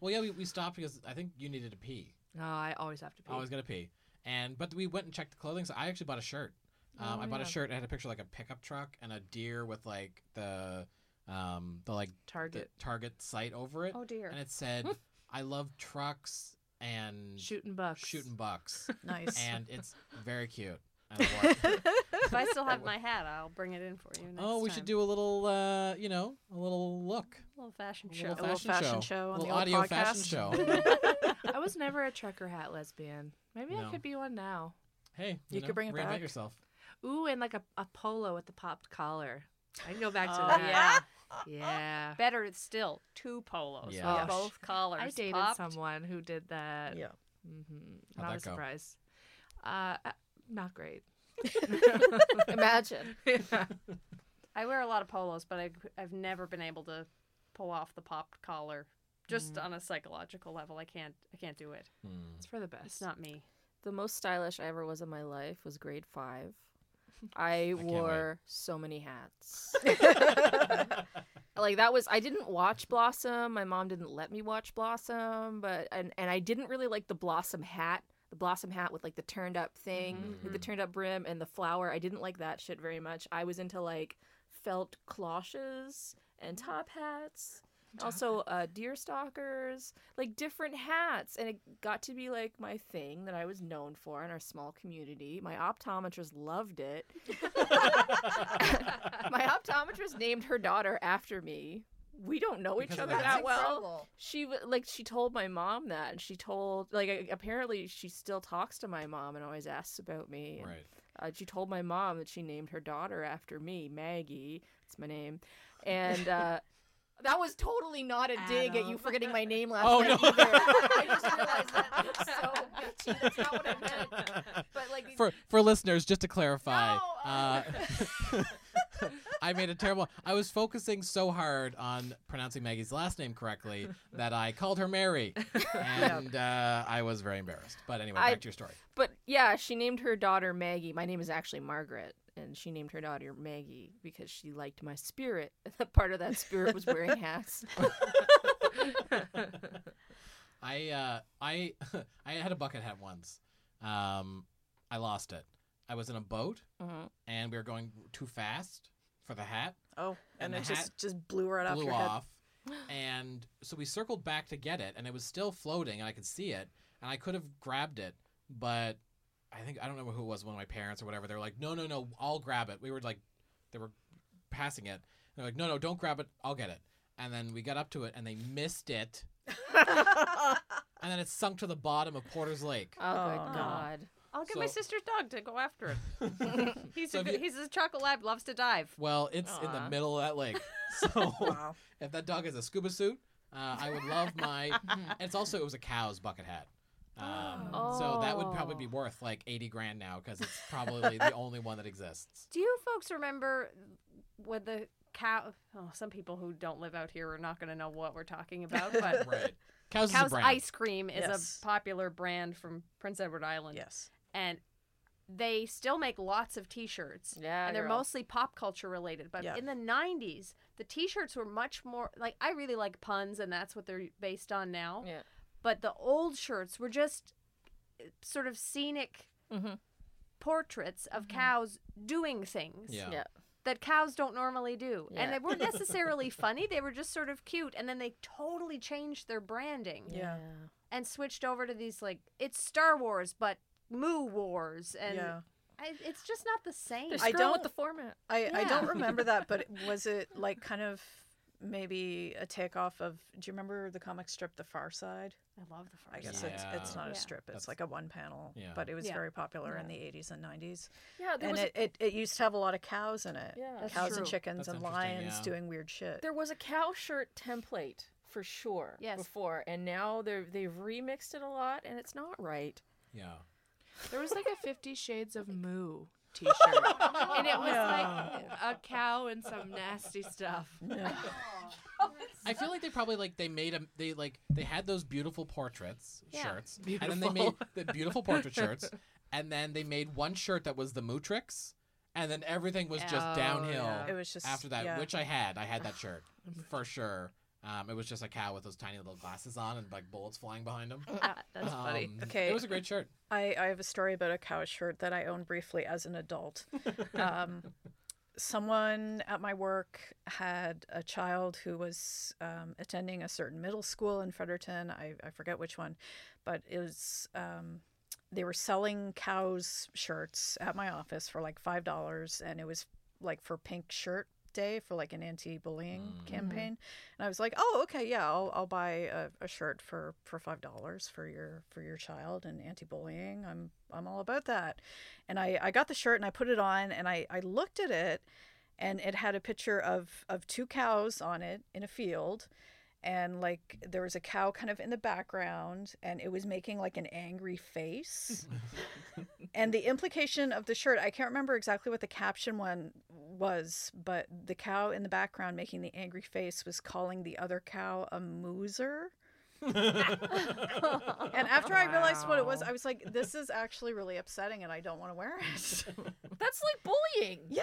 well, yeah, we, we stopped because I think you needed to pee. no, I always have to pee. I was gonna pee, and but we went and checked the clothing. So I actually bought a shirt. Um, Oh, I bought yeah. a shirt. It had a picture of, like a pickup truck and a deer with like the um the like the Target target sight over it, Oh dear. and it said, "I love trucks and shooting bucks. shooting bucks," Nice. and it's very cute. I if I still have my hat, I'll bring it in for you. Next oh, we time. should do a little, uh, you know, a little look, a little fashion a show. little A little fashion, fashion show, show on a the little old audio fashion show. I was never a trucker hat lesbian. Maybe No. I could be one now. hey, You know, could bring it back. yourself. Ooh, and like a, a polo with the popped collar. I can go back to Oh, that. Yeah. yeah. Better still, two polos. Yeah. with Yeah. both collars. I dated popped. someone who did that. yeah. hmm Not that a go? surprise. Uh, uh, not great. Imagine. I wear a lot of polos, but I, I've never been able to pull off the popped collar. Just Mm. on a psychological level, I can't. I can't do it. Hmm. It's for the best. It's best. not me. The most stylish I ever was in my life was grade five. I can't wore so many hats. like that was I didn't watch Blossom. My mom didn't let me watch Blossom, but and and I didn't really like the Blossom hat. The Blossom hat with like the turned up thing, with the turned up brim and the flower. I didn't like that shit very much. I was into like felt cloches and mm. top hats. Also, uh, deer stalkers, like different hats, and it got to be like my thing that I was known for in our small community. My optometrist loved it. my optometrist named her daughter after me. We don't know each Because of other that. that well. She like she told my mom that, and she told like apparently she still talks to my mom and always asks about me. and, Right. uh, she told my mom that she named her daughter after me, Maggie. It's my name, and uh, that was totally not a dig at you forgetting my name last Oh, night no. either. I just realized that. It's so bitchy. That's not what I meant. But like, for for listeners, just to clarify, No, uh, I made a terrible. I was focusing so hard on pronouncing Maggie's last name correctly that I called her Mary, and uh, I was very embarrassed. But anyway, I- back to your story. but yeah, she named her daughter Maggie. My name is actually Margaret, and she named her daughter Maggie because she liked my spirit. And the part of that spirit was wearing hats. I uh, I I had a bucket hat once. Um, I lost it. I was in a boat Mhm. and we were going too fast for the hat. Oh, And and, it just just blew right off blew your head. off. and so we circled back to get it, and it was still floating, and I could see it, and I could have grabbed it, but I think I don't know who it was, one of my parents or whatever. They were like, "No, no, no, I'll grab it." We were like, they were passing it. They're like, "No, no, don't grab it. I'll get it." And then we got up to it, and they missed it, and then it sunk to the bottom of Porter's Lake. Oh, Oh, good. God. I'll get my So- sister's dog to go after it. He's So a if good, you- he's a chocolate lab, loves to dive. Well, it's in the Aw. middle of that lake, so wow. if that dog has a scuba suit, uh, I would love my. it's also it was a cow's bucket hat. Um, So that would probably be Oh. worth like eighty grand now because it's probably the only one that exists. Do you folks remember when the cow? Oh, some people who don't live out here are not going to know what we're talking about, but Right. Cows, Cow's ice cream is Yes. a popular brand from Prince Edward Island, Yes. and they still make lots of T-shirts. Yeah, and they're girl. mostly pop culture related. But Yeah. in the '90s, the T-shirts were much more like I really like puns, and that's what they're based on now. Yeah. But the old shirts were just uh, sort of scenic Mhm. portraits of cows doing things. Yeah. Yeah. that cows don't normally do. And they weren't necessarily funny, they were just sort of cute. And then they totally changed their branding Yeah. and switched over to these, like, it's Star Wars, but Moo Wars. And yeah. I, it's just not the same. They're I don't- the format. I, I don't remember that, but was it like kind of maybe a takeoff of? Do you remember the comic strip The Far Side? I love the first I guess one. it's it's not Yeah. a strip; it's That's- like a one panel. Yeah. But it was Yeah. very popular in the '80s and '90s, Yeah, there and was it, it it used to have a lot of cows in it. Yeah. That's cows true. and chickens That's and interesting, lions yeah. doing weird shit. There was a cow shirt template for sure Yes. before, and now they're they've remixed it a lot, and it's not right. Yeah. There was like a Fifty Shades of Moo T-shirt, and it was like a cow and some nasty stuff. Yeah. I feel like they probably like they made a they like they had those beautiful portraits Yeah. shirts, and then they made Beautiful. the beautiful portrait shirts, and then they made one shirt that was the Mootrix, and then everything was just Oh, downhill yeah. It was just after that, yeah. which I had. I had that shirt for sure. Um, it was just a cow with those tiny little glasses on and like bullets flying behind him. That's funny. Um, Okay. it was a great shirt. I, I have a story about a cow shirt that I owned briefly as an adult. um, someone at my work had a child who was um, attending a certain middle school in Fredericton. I, I forget which one, but it was. Um, they were selling cows shirts at my office for like five dollars, and it was like for Pink Shirt Day for like an anti-bullying Mm. campaign. And I was like, "Oh, okay, yeah, I'll, I'll buy a, a shirt for for five dollars for your for your child and anti-bullying. I'm I'm all about that." And I I got the shirt and I put it on and I I looked at it, and it had a picture of of two cows on it in a field. And like there was a cow kind of in the background, and it was making like an angry face. and the implication of the shirt, I can't remember exactly what the caption one was, but the cow in the background making the angry face was calling the other cow a mooser. And after I realized what it was, I was like, this is actually really upsetting and I don't want to wear it. That's like bullying. yeah.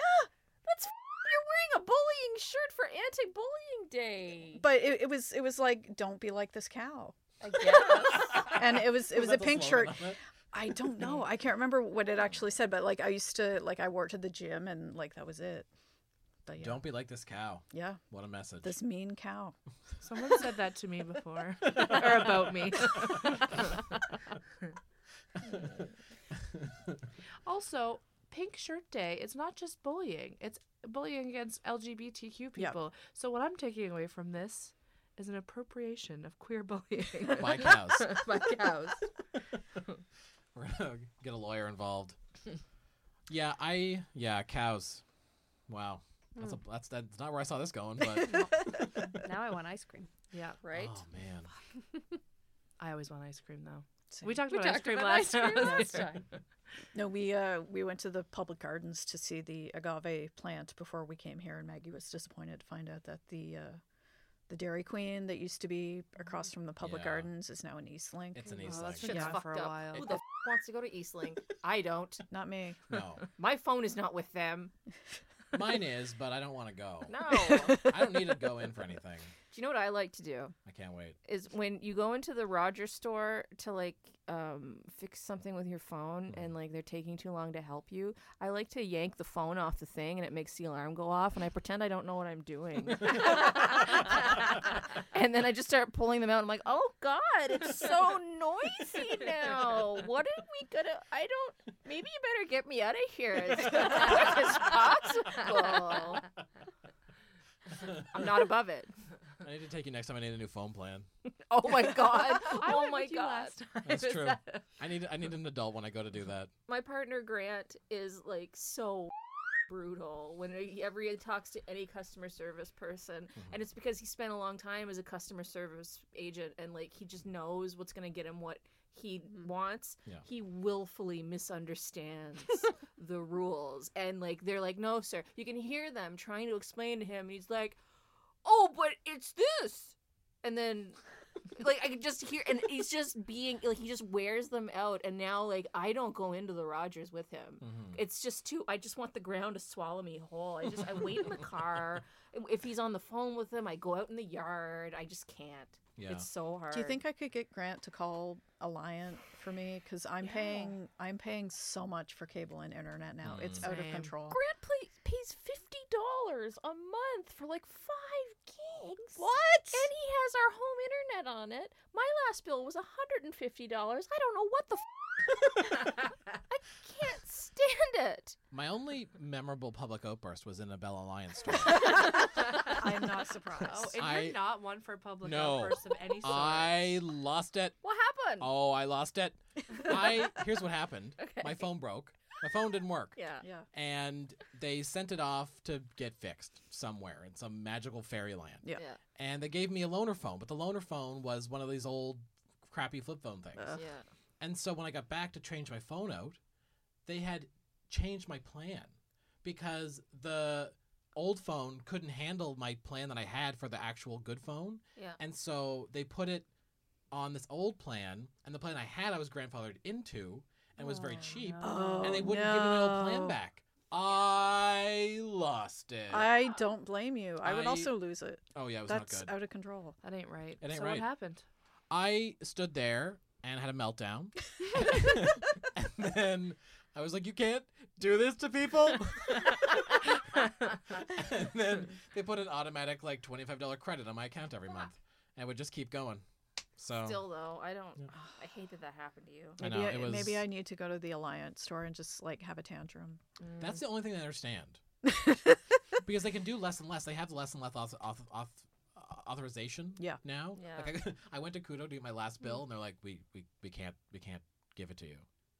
That's you're wearing a bullying shirt for anti-bullying day. But it, it was it was like, don't be like this cow. I guess. And it was it was a pink shirt. I don't know. I can't remember what it actually said, but like I used to like I worked at the gym and like that was it. But yeah. Don't be like this cow. Yeah. What a message. This mean cow. Someone said that to me before, or about me. also, Pink Shirt Day, it's not just bullying, it's bullying against LGBTQ Yeah. people. So, what I'm taking away from this is an appropriation of queer bullying By cows. by cows. We're gonna get a lawyer involved. yeah, I yeah cows. Wow, that's a hmm. that's that's not where I saw this going, but now I want ice cream. Yeah, right? oh man, I always want ice cream though. Same. We talked We about ice talked cream about last ice cream time. last time. No, we uh we went to the public gardens to see the agave plant before we came here, and Maggie was disappointed to find out that the uh, the Dairy Queen that used to be across from the public Yeah. gardens is now in Eastlink. it's an Oh, East that's Link. Shit's Yeah, fucked for a up. while. Who the f- wants to go to Eastlink? I don't. Not me. No, My phone is not with them. mine is, but I don't want to go. No. I don't need to go in for anything. Do you know what I like to do? I can't wait. Is when you go into the Rogers store to like um, fix something with your phone and like they're taking too long to help you. I like to yank the phone off the thing and it makes the alarm go off and I pretend I don't know what I'm doing. and then I just start pulling them out. I'm like, oh god, it's so noisy now. What are we gonna? I don't. Maybe you better get me out of here as quick as possible. I'm not above it. I need to take you next time. I need a new phone plan. Oh my god. I oh went my with you god. last time. That's Is true. that- I need I need an adult when I go to do that. my partner Grant is like so brutal whenever he talks to any customer service person mm-hmm. and it's because he spent a long time as a customer service agent and like he just knows what's going to get him what he mm-hmm. wants Yeah. he willfully misunderstands the rules and like they're like no sir you can hear them trying to explain to him and he's like oh but it's this and then like I could just hear, and he's just being like he just wears them out, and now like I don't go into the Rogers with him. Mhm. It's just too. I just want the ground to swallow me whole. I just I wait in the car. If he's on the phone with him, I go out in the yard. I just can't. Yeah. It's so hard. Do you think I could get Grant to call Aliant for me? Because I'm Yeah. paying I'm paying so much for cable and internet now. It's Mm. out of control. Grant pay, pays fifty dollars a month for like five gigs. What? And he has our home internet on it. My last bill was hundred and fifty dollars. I don't know what the. F- I can't stand it. My only memorable public outburst was in a Bell Aliant store. I'm not surprised. Oh, and I- you're not one for public No. outbursts of any sort. I lost it. What happened? Oh, I lost it. I here's what happened. Okay. My phone broke. My phone didn't work. Yeah. yeah. And they sent it off to get fixed somewhere in some magical fairyland. Yeah. Yeah. And they gave me a loaner phone, but the loaner phone was one of these old crappy flip phone things. Ugh. Yeah. And so when I got back to change my phone out, they had changed my plan because the old phone couldn't handle my plan that I had for the actual good phone. Yeah. And so they put it on this old plan, and the plan I had I was grandfathered into and was very cheap, Oh, and they wouldn't give me the old plan back. I lost it. I don't blame you. I would I- also lose it. oh yeah, it was That's not good. out of control. That ain't right. It ain't so right. what happened? I stood there and had a meltdown. and then I was like, You can't do this to people. and then they put an automatic like $25 credit on my account every month. And it would just keep going. So Still though, I don't. Yeah. I hate that that happened to you. I Maybe know, I, was- maybe I need to go to the Aliant store and just like have a tantrum. that's the only thing I understand. because they can do less and less. They have less and less auth- auth- auth- uh, authorization Yeah. now. Yeah. Like I, I went to Koodo to get my last bill, and they're like, "We we, we can't we can't give it to you."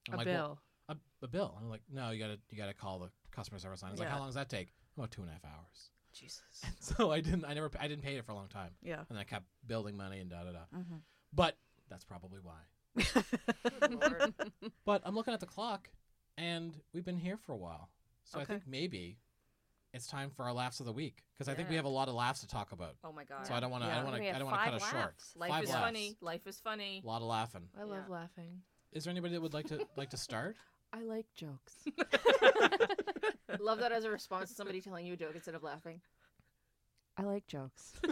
I'm a like, bill. "Well, a, a bill. I'm like, no, you gotta you gotta call the customer service line. It's like, how long does that take? About two and a half hours. Jesus. And so I didn't I never I didn't pay it for a long time, Yeah. and I kept building money and da da da. hmm But that's probably why. But I'm looking at the clock, and we've been here for a while, so I think maybe it's time for our laughs of the week because I think we have a lot of laughs to talk about. Oh my god. So I don't want to I don't want to I don't want to five cut us short. Life Five is laughs. funny. Life is funny. A lot of laughing. I love Yeah. laughing. Is there anybody that would like to like to start? I like jokes. Love that as a response to somebody telling you a joke instead of laughing. I like jokes.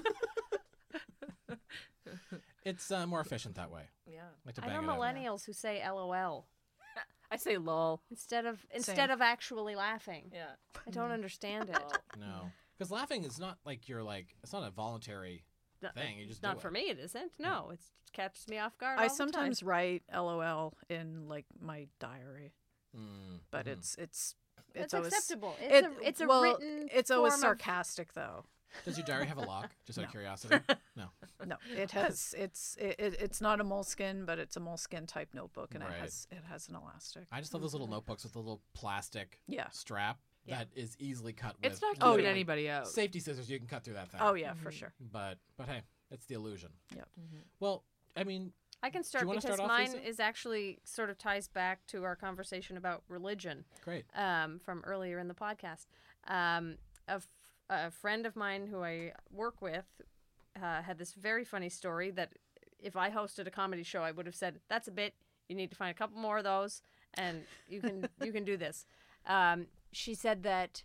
It's uh, more efficient that way. Yeah. like to I bang know it out. millennials who say LOL I say lol. instead of instead Same. of actually laughing. Yeah. I don't understand it. No, because laughing is not like you're like it's not a voluntary No, thing. You just not do for it. me, it isn't. No, it's, it catches me off guard. I all the time. sometimes write LOL in like my diary, Mm, but mhm. it's it's it's, it's always acceptable. It's it- a it's a well, written. It's always form of- sarcastic though. Does your diary have a lock? Just out of curiosity. No. No, it has it's it, it, it's not a Moleskine, but it's a Moleskine type notebook, and Right. it has it has an elastic. I just love those little notebooks with the little plastic Yeah. strap Yeah. that is easily cut with. It's not Oh, keeping yeah. anybody out. Safety scissors, you can cut through that thing. Oh yeah, for Mhm. sure. But but hey, it's the illusion. Yep. Well, I mean, I can start because start off, mine Lisa? is actually sort of ties back to our conversation about religion great. um, from earlier in the podcast. Um, a, f- a friend of mine who I work with uh, had this very funny story that if I hosted a comedy show, I would have said, "That's a bit. You need to find a couple more of those, and you can you can do this." Um, she said that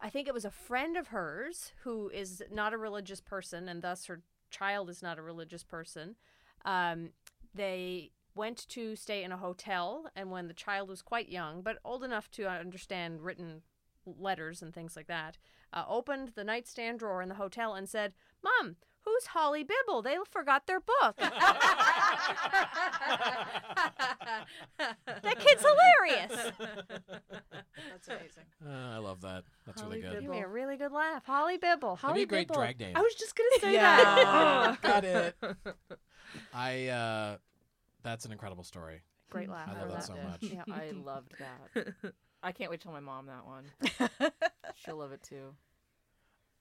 I think it was a friend of hers who is not a religious person, and thus her child is not a religious person. Um, they went to stay in a hotel, and when the child was quite young, but old enough to understand written letters and things like that, uh, opened the nightstand drawer in the hotel and said, "Mom, who's Holly Bibble? They forgot their book." that kid's hilarious. That's amazing. Uh, I love that. That's Holly really good. Give me a really good laugh, Holly Bibble. Holly That'd be a great Bibble. drag name. I was just gonna say Yeah. that. Got it. I. uh That's an incredible story. Great laugh. I for love that so bit. much. Yeah. I loved that. I can't wait to tell my mom that one. She'll love it too.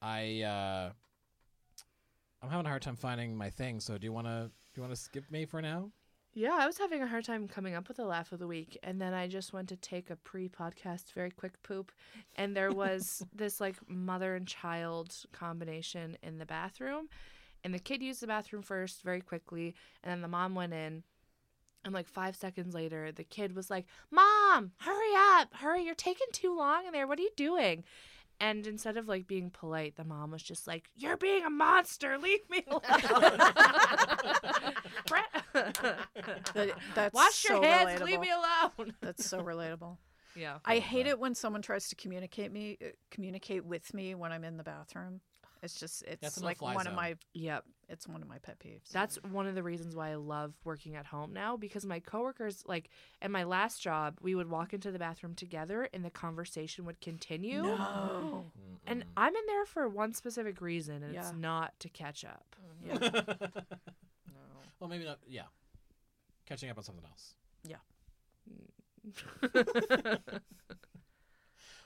I. uh I'm having a hard time finding my thing. So do you want to? Do you want to skip me for now? Yeah, I was having a hard time coming up with a laugh of the week, and then I just went to take a pre-podcast very quick poop, and there was this like mother and child combination in the bathroom, and the kid used the bathroom first very quickly, and then the mom went in, and like five seconds later, the kid was like, "Mom, hurry up, hurry! You're taking too long in there. What are you doing?" And instead of like being polite, the mom was just like, "You're being a monster. Leave me alone." That, that's Wash so your hands. relatable. Leave me alone. That's so relatable. Yeah. I hate it when someone tries to communicate me uh, communicate with me when I'm in the bathroom. It's just it's a like no-fly one of zone. my Yep. It's one of my pet peeves. That's one of the reasons why I love working at home now because my coworkers, like, at my last job, we would walk into the bathroom together and the conversation would continue. no. And I'm in there for one specific reason, and it's not to catch up. Yeah. no. well, maybe not. Yeah, catching up on something else. Yeah.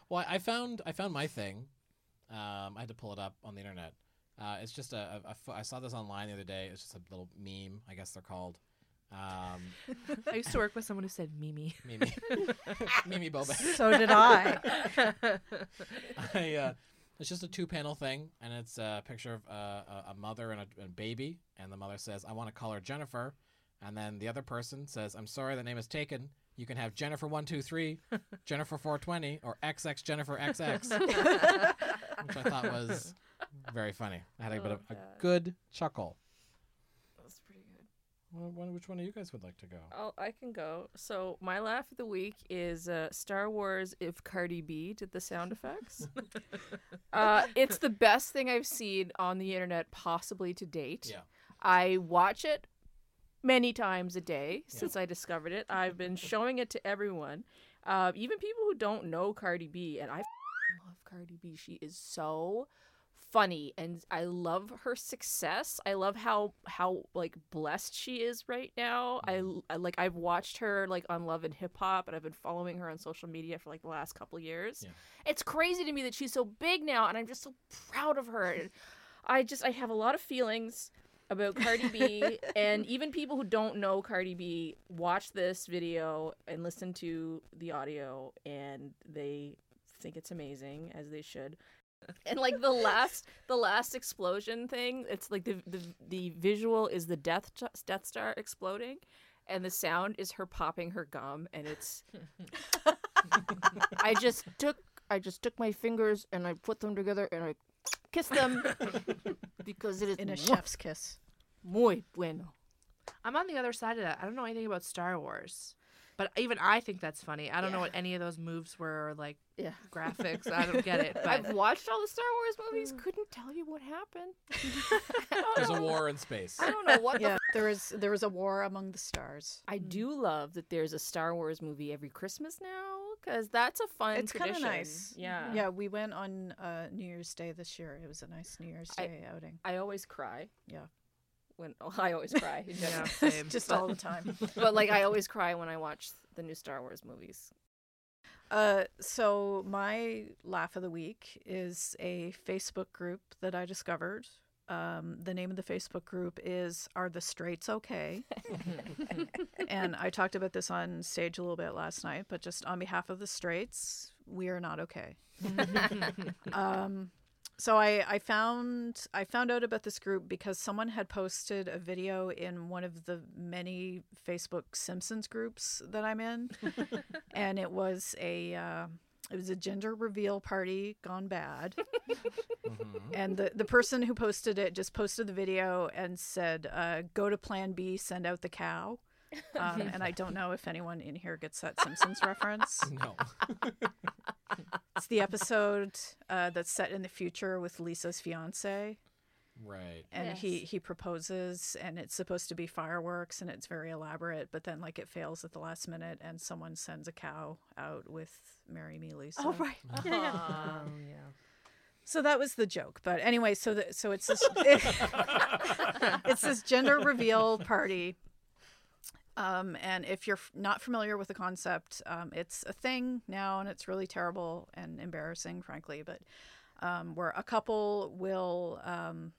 well, I I found I found my thing. Um, I had to pull it up on the internet. Uh, it's just a, a, a I saw this online the other day. It's just a little meme, I guess they're called. Um, I used to work with someone who said Mimi. Mimi, Mimi Boba. So did I. I, uh, it's just a two-panel thing, and it's a picture of uh, a, a mother and a, a baby, and the mother says, "I want to call her Jennifer," and then the other person says, "I'm sorry, the name is taken. You can have Jennifer one two three, Jennifer four twenty, or XX Jennifer XX," which I thought was very funny. I had a bit of a that. good chuckle. That's pretty good. Well, one- which one of you guys would like to go? I'll, I can go. So my laugh of the week is uh, Star Wars. If Cardi B did the sound effects, uh, it's the best thing I've seen on the internet possibly to date. Yeah. I watch it many times a day Yeah. since I discovered it. I've been showing it to everyone, uh, even people who don't know Cardi B, and I love Cardi B. She is so funny and I love her success. I love how how like blessed she is right now. I, mm-hmm. I like I've watched her like on Love and Hip Hop and I've been following her on social media for like the last couple years. Yeah. It's crazy to me that she's so big now and I'm just so proud of her. And I just I have a lot of feelings about Cardi B and even people who don't know Cardi B watch this video and listen to the audio and they think it's amazing as they should and like the last the last explosion thing it's like the the, the visual is the death death star exploding and the sound is her popping her gum and it's i just took i just took my fingers and i put them together and i kissed them because it is In a chef's kiss. muy bueno I'm on the other side of that. I don't know anything about Star Wars, but even I think that's funny. I don't know what any of those moves were or like yeah graphics. I don't get it. But i've watched all the star wars movies couldn't tell you what happened There's a war in space. i don't know what the Yeah, there was there was a war among the stars. I do love that there's a Star Wars movie every Christmas now because that's a fun It's kind of nice. Yeah. Yeah, we went on uh, New Year's Day this year. It was a nice New Year's I- Day outing. I always cry. Yeah. When oh, I always cry, in yeah, same. Just all the time. but like I always cry when I watch the new Star Wars movies. Uh, so my laugh of the week is a Facebook group that I discovered. Um, the name of the Facebook group is "Are the Straits Okay?" and I talked about this on stage a little bit last night, but just on behalf of the Straits, we are not okay. um, so I, I found I found out about this group because someone had posted a video in one of the many Facebook Simpsons groups that I'm in, and it was a uh, it was a gender reveal party gone bad, Mhm. and the the person who posted it just posted the video and said, uh, "Go to Plan B, send out the cow." Um, and I don't know if anyone in here gets that Simpsons reference. No. It's the episode uh, that's set in the future with Lisa's fiance, Right. and he Yes. he proposes, and it's supposed to be fireworks, and it's very elaborate, but then like it fails at the last minute, and someone sends a cow out with "Marry Me, Lisa." Oh right. Um, yeah. So that was the joke. But anyway, so the, so it's this it's this gender reveal party. Um, and if you're not familiar with the concept, um, it's a thing now, and it's really terrible and embarrassing, frankly. But um, where a couple will, um,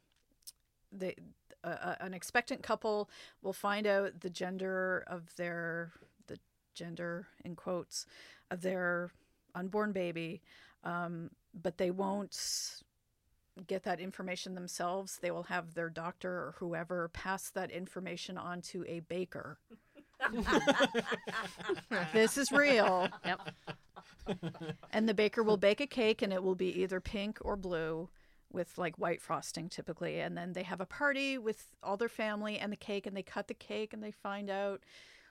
they, a- an expectant couple will find out the gender of their the gender in quotes of their unborn baby, um, but they won't get that information themselves. They will have their doctor or whoever pass that information on to a baker. this is real. Yep. And the baker will bake a cake and it will be either pink or blue with like white frosting typically. And then they have a party with all their family and the cake and they cut the cake and they find out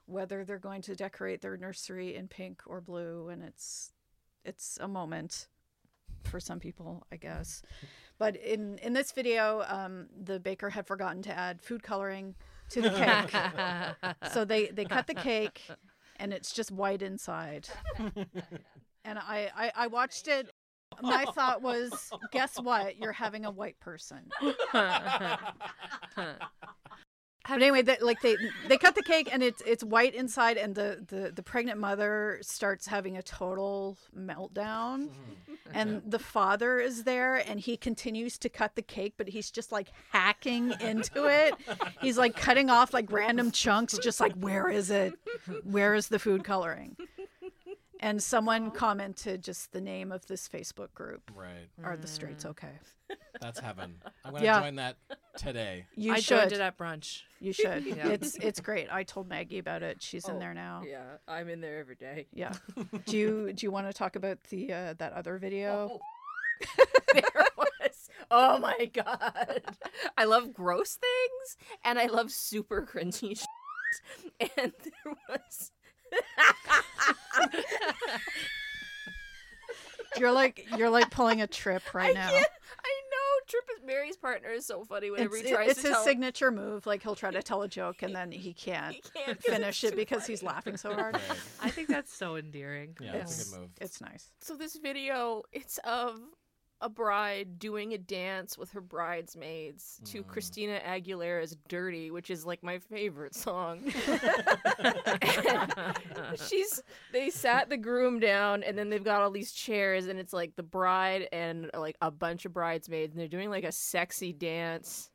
whether they're going to decorate their nursery in pink or blue, and it's it's a moment for some people, I guess. But in in this video, um, the baker had forgotten to add food coloring to the cake, so they they cut the cake, and it's just white inside. And I I, I watched it. My thought was, guess what? You're having a white person. But anyway, they, like they they cut the cake and it's it's white inside, and the the the pregnant mother starts having a total meltdown, mm-hmm. and the father is there, and he continues to cut the cake, but he's just like hacking into it. He's like cutting off like random chunks, just like where is it? Where is the food coloring? And someone commented just the name of this Facebook group. Right. Are the straights mm. okay? That's heaven. I'm gonna Yeah. join that today. You I should. joined it at brunch. You should. Yeah. It's it's great. I told Maggie about it. She's in Oh, there now. Yeah, I'm in there every day. Yeah. do you do you want to talk about the uh, that other video? there was. Oh my god. I love gross things and I love super cringy shit. And there was You're like you're like pulling a trip right now. I know Trip is Mary's partner is so funny whenever It's, he tries to it's to his tell signature move. Like he'll try to tell a joke and then he can't he can't finish it because funny. he's laughing so hard. Right. I think that's so endearing. Yeah, that's a It's- good move. It's nice. So this video, it's of a bride doing a dance with her bridesmaids to Mm. Christina Aguilera's "Dirrty," which is like my favorite song. She's they sat the groom down and then they've got all these chairs and it's like the bride and like a bunch of bridesmaids and they're doing like a sexy dance.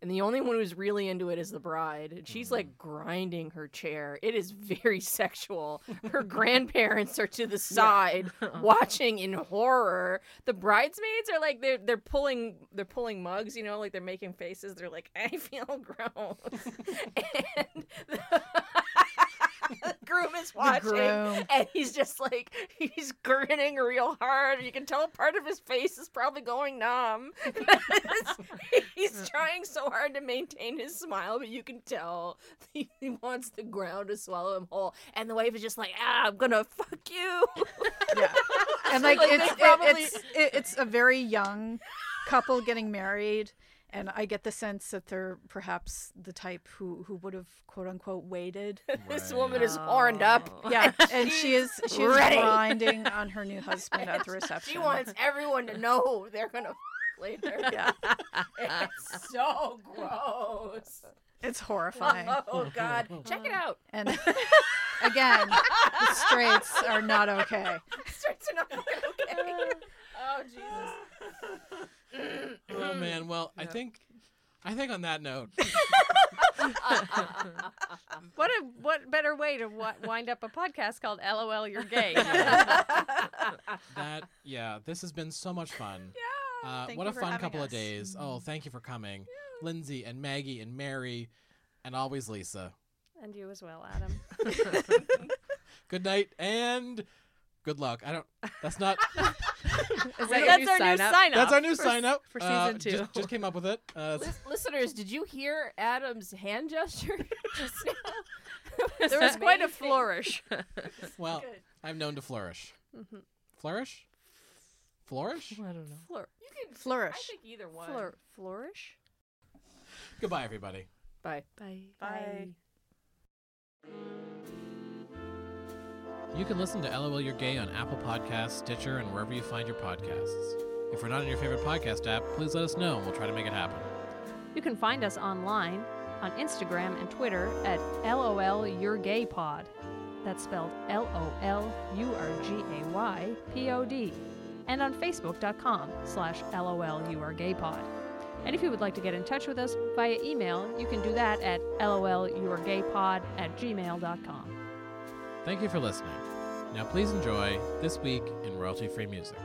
And the only one who's really into it is the bride. And she's like mm. grinding her chair. It is very sexual. Her grandparents are to the side uh-huh. watching in horror. The bridesmaids are like they're they're pulling they're pulling mugs, you know, like they're making faces. They're like, I feel gross. and the groom is watching groom. and he's just like he's grinning real hard. You can tell part of his face is probably going numb. he's trying so hard to maintain his smile, but you can tell he, he wants the ground to swallow him whole. And the wife is just like, ah, I'm gonna fuck you. Yeah. And like, Like, it's it- it's it, it's a very young couple getting married. And I get the sense that they're perhaps the type who, who would have quote unquote waited. this Right. woman is oh. horned up. Yeah, and she is she's ready. grinding on her new husband at the reception. She wants everyone to know they're gonna f- later. Yeah, It's so gross. it's horrifying. Oh god, check it out. And again, the straights are not okay. Starts to not look okay. Oh Jesus. Oh man. Well, I think, I think on that note, What a what better way to w- wind up a podcast called "LOL, You're Gay." that yeah, this has been so much fun. Yeah. Uh, what a fun having couple of us. days. Oh, thank you for coming, Lindsay and Maggie and Mary, and always Lisa. and you as well, Adam. Good night and good luck. I don't. That's not. Is that That's our new new sign up? sign up. That's our new for- sign up for Uh, season two. Just, just came up with it. Uh, Lis- listeners, did you hear Adam's hand gesture just now? It There was quite a flourish. well, Good. I'm known to flourish. Mhm. Flourish. Flourish. I don't know. Flour- You can Flourish. I think either one. flour- flourish. Goodbye, everybody. Bye. Bye. Bye. You can listen to LOL You're Gay on Apple Podcasts, Stitcher, and wherever you find your podcasts. If we're not in your favorite podcast app, please let us know and we'll try to make it happen. You can find us online on Instagram and Twitter at LOL Your Gay Pod. That's spelled L O L U R G A Y P O D. And on Facebook.com slash LOL You Are Gay Pod. And if you would like to get in touch with us via email, you can do that at LOLYouAreGayPod at gmail.com. Thank you for listening. Now, please enjoy This Week in Royalty Free Music.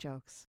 Jokes.